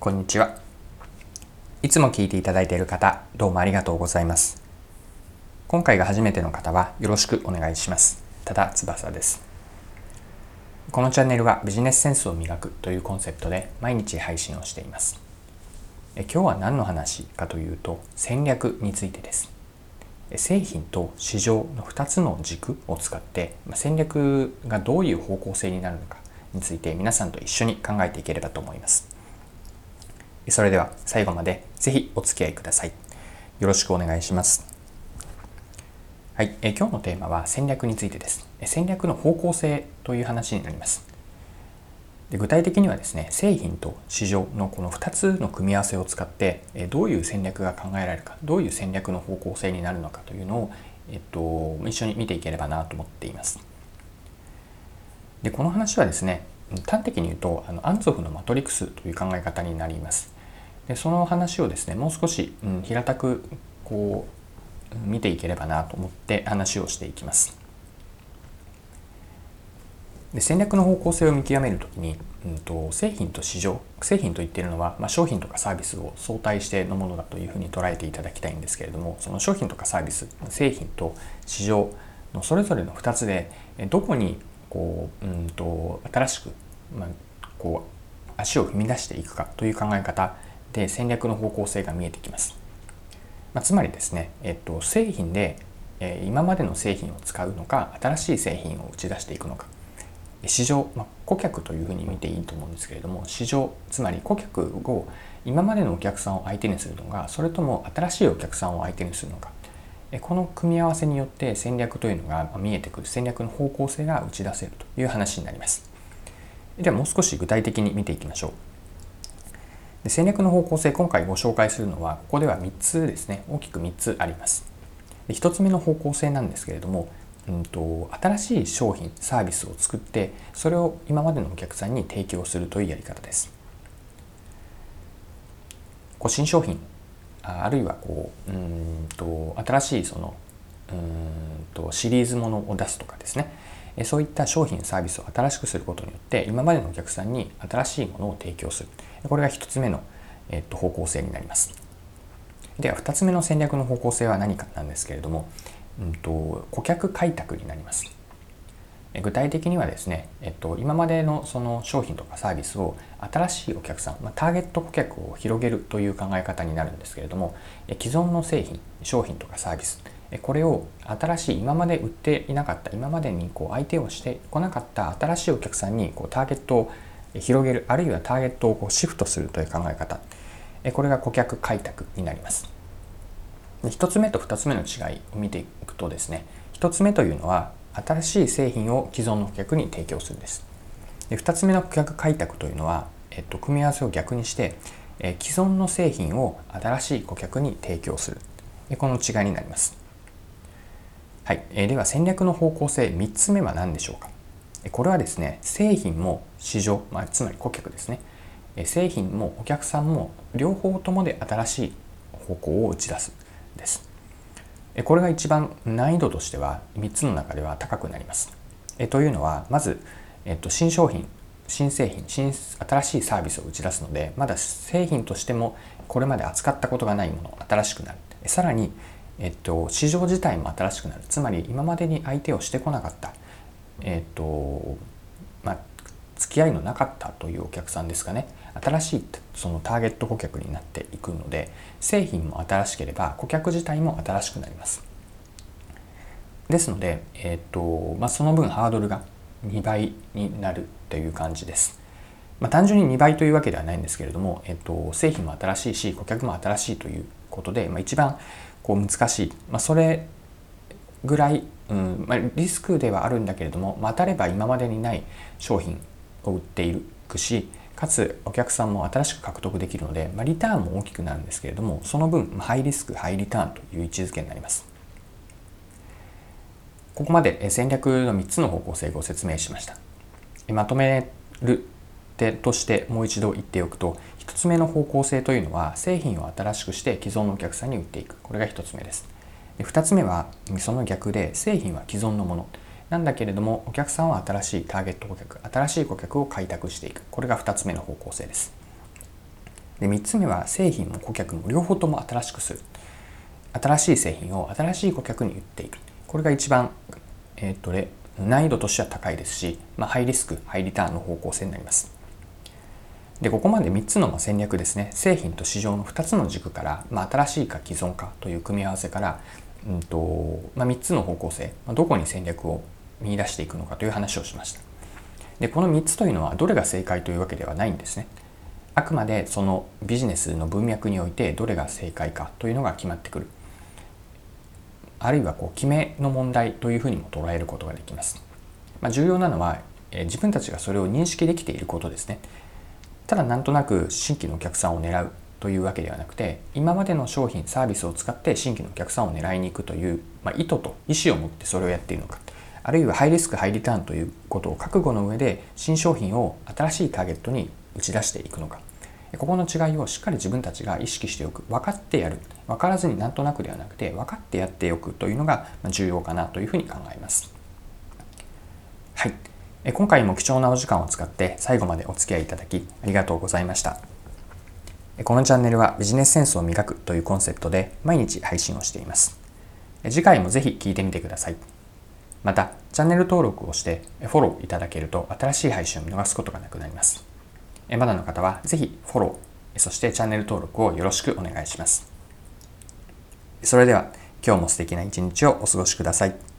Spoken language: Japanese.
こんにちは。いつも聞いていただいている方、どうもありがとうございます。今回が初めての方はよろしくお願いします。ただ翼です。このチャンネルはビジネスセンスを磨くというコンセプトで毎日配信をしています。え今日は何の話かというと戦略についてです。製品と市場の2つの軸を使って戦略がどういう方向性になるのかについて皆さんと一緒に考えていければと思います。それでは最後までぜひお付き合いください。よろしくお願いします。はい、え今日のテーマは戦略についてです。戦略の方向性という話になります。で具体的にはですね、製品と市場のこの2つの組み合わせを使ってえどういう戦略が考えられるか、どういう戦略の方向性になるのかというのを、えっと、一緒に見ていければなと思っています。でこの話はですね端的に言うとあのアンツォフのマトリクスという考え方になります。でその話をですねもう少し、うん、平たくこう見ていければなと思って話をしていきます。で戦略の方向性を見極めるときに、うんと、製品と市場製品と言っているのは、まあ、商品とかサービスを相対してのものだというふうに捉えていただきたいんですけれどもその商品とかサービス製品と市場のそれぞれの2つでどこにこううんと新しく、まあ、こう足を踏み出していくかという考え方で戦略の方向性が見えてきます。まあ、つまりですね、えっと、製品で、え、今までの製品を使うのか新しい製品を打ち出していくのか。市場、まあ、顧客というふうに見ていいと思うんですけれども市場つまり顧客を今までのお客さんを相手にするのかそれとも新しいお客さんを相手にするのか。この組み合わせによって戦略というのが見えてくる。戦略の方向性が打ち出せるという話になります。ではもう少し具体的に見ていきましょう。で戦略の方向性今回ご紹介するのはここでは3つですね。大きく3つあります。で1つ目の方向性なんですけれども、うんと、新しい商品サービスを作ってそれを今までのお客さんに提供するというやり方です。こう新商品あるいはこううんと新しいそのうんとシリーズものを出すとかですね。そういった商品サービスを新しくすることによって今までのお客さんに新しいものを提供する。これが1つ目の、えっと、方向性になります。では2つ目の戦略の方向性は何かなんですけれども、うんと、顧客開拓になります。具体的にはですね、えっと、今までのその商品とかサービスを新しいお客さん、まあ、ターゲット顧客を広げるという考え方になるんですけれども既存の製品商品とかサービスこれを新しい今まで売っていなかった今までにこう相手をしてこなかった新しいお客さんにこうターゲットを広げるあるいはターゲットをこうシフトするという考え方。これが顧客開拓になります。1つ目と2つ目の違いを見ていくとですね1つ目というのは新しい製品を既存の顧客に提供するんです。で2つ目の顧客開拓というのは、えっと、組み合わせを逆にしてえ既存の製品を新しい顧客に提供する。この違いになります。はい、えー、では戦略の方向性3つ目は何でしょうか？これはですね製品も市場、まあ、つまり顧客ですね。製品もお客さんも両方ともで新しい方向を打ち出すです。これが一番難易度としては3つの中では高くなります。というのはまず、えっと、新商品新製品新新しいサービスを打ち出すのでまだ製品としてもこれまで扱ったことがないもの新しくなる。さらにえっと、市場自体も新しくなる。つまり今までに相手をしてこなかった、えっとまあ、付き合いのなかったというお客さんですかね。新しいそのターゲット顧客になっていくので製品も新しければ顧客自体も新しくなります。ですので、えっとまあ、その分ハードルが2倍になるという感じです、まあ、単純に2倍というわけではないんですけれども、えっと、製品も新しいし顧客も新しいということで、まあ、一番こう難しい、まあ、それぐらい、うんまあ、リスクではあるんだけれども、まあ、当たれば今までにない商品を売っていくしかつお客さんも新しく獲得できるので、まあ、リターンも大きくなるんですけれどもその分ハイリスクハイリターンという位置づけになります。ここまで戦略の3つの方向性をご説明しました。まとめる手としてもう一度言っておくと1つ目の方向性というのは製品を新しくして既存のお客さんに売っていく。これが1つ目です。で2つ目はその逆で製品は既存のもの。なんだけれどもお客さんは新しいターゲット顧客新しい顧客を開拓していく。これが2つ目の方向性です。で3つ目は製品も顧客も両方とも新しくする。新しい製品を新しい顧客に言っていく。これが一番、えー、っと難易度としては高いですし、まあ、ハイリスクハイリターンの方向性になります。でここまで3つの戦略ですね。製品と市場の2つの軸から、まあ、新しいか既存かという組み合わせから、うんとまあ、3つの方向性、まあ、どこに戦略を見出していくのかという話をしました。でこの3つというのはどれが正解というわけではないんですね。あくまでそのビジネスの文脈においてどれが正解かというのが決まってくる。あるいはこう決めの問題というふうにも捉えることができます、まあ、重要なのは、え自分たちがそれを認識できていることですね。ただなんとなく新規のお客さんを狙うというわけではなくて今までの商品サービスを使って新規のお客さんを狙いに行くという、まあ、意図と意思を持ってそれをやっているのかあるいはハイリスクハイリターンということを覚悟の上で新商品を新しいターゲットに打ち出していくのか。ここの違いをしっかり自分たちが意識しておく。分かってやる。分からずになんとなくではなくて分かってやっておくというのが重要かなというふうに考えます。はい。今回も貴重なお時間を使って最後までお付き合いいただきありがとうございました。このチャンネルはビジネスセンスを磨くというコンセプトで毎日配信をしています。次回もぜひ聞いてみてください。またチャンネル登録をしてフォローいただけると新しい配信を見逃すことがなくなります。まだの方はぜひフォローそしてチャンネル登録をよろしくお願いします。それでは今日も素敵な一日をお過ごしください。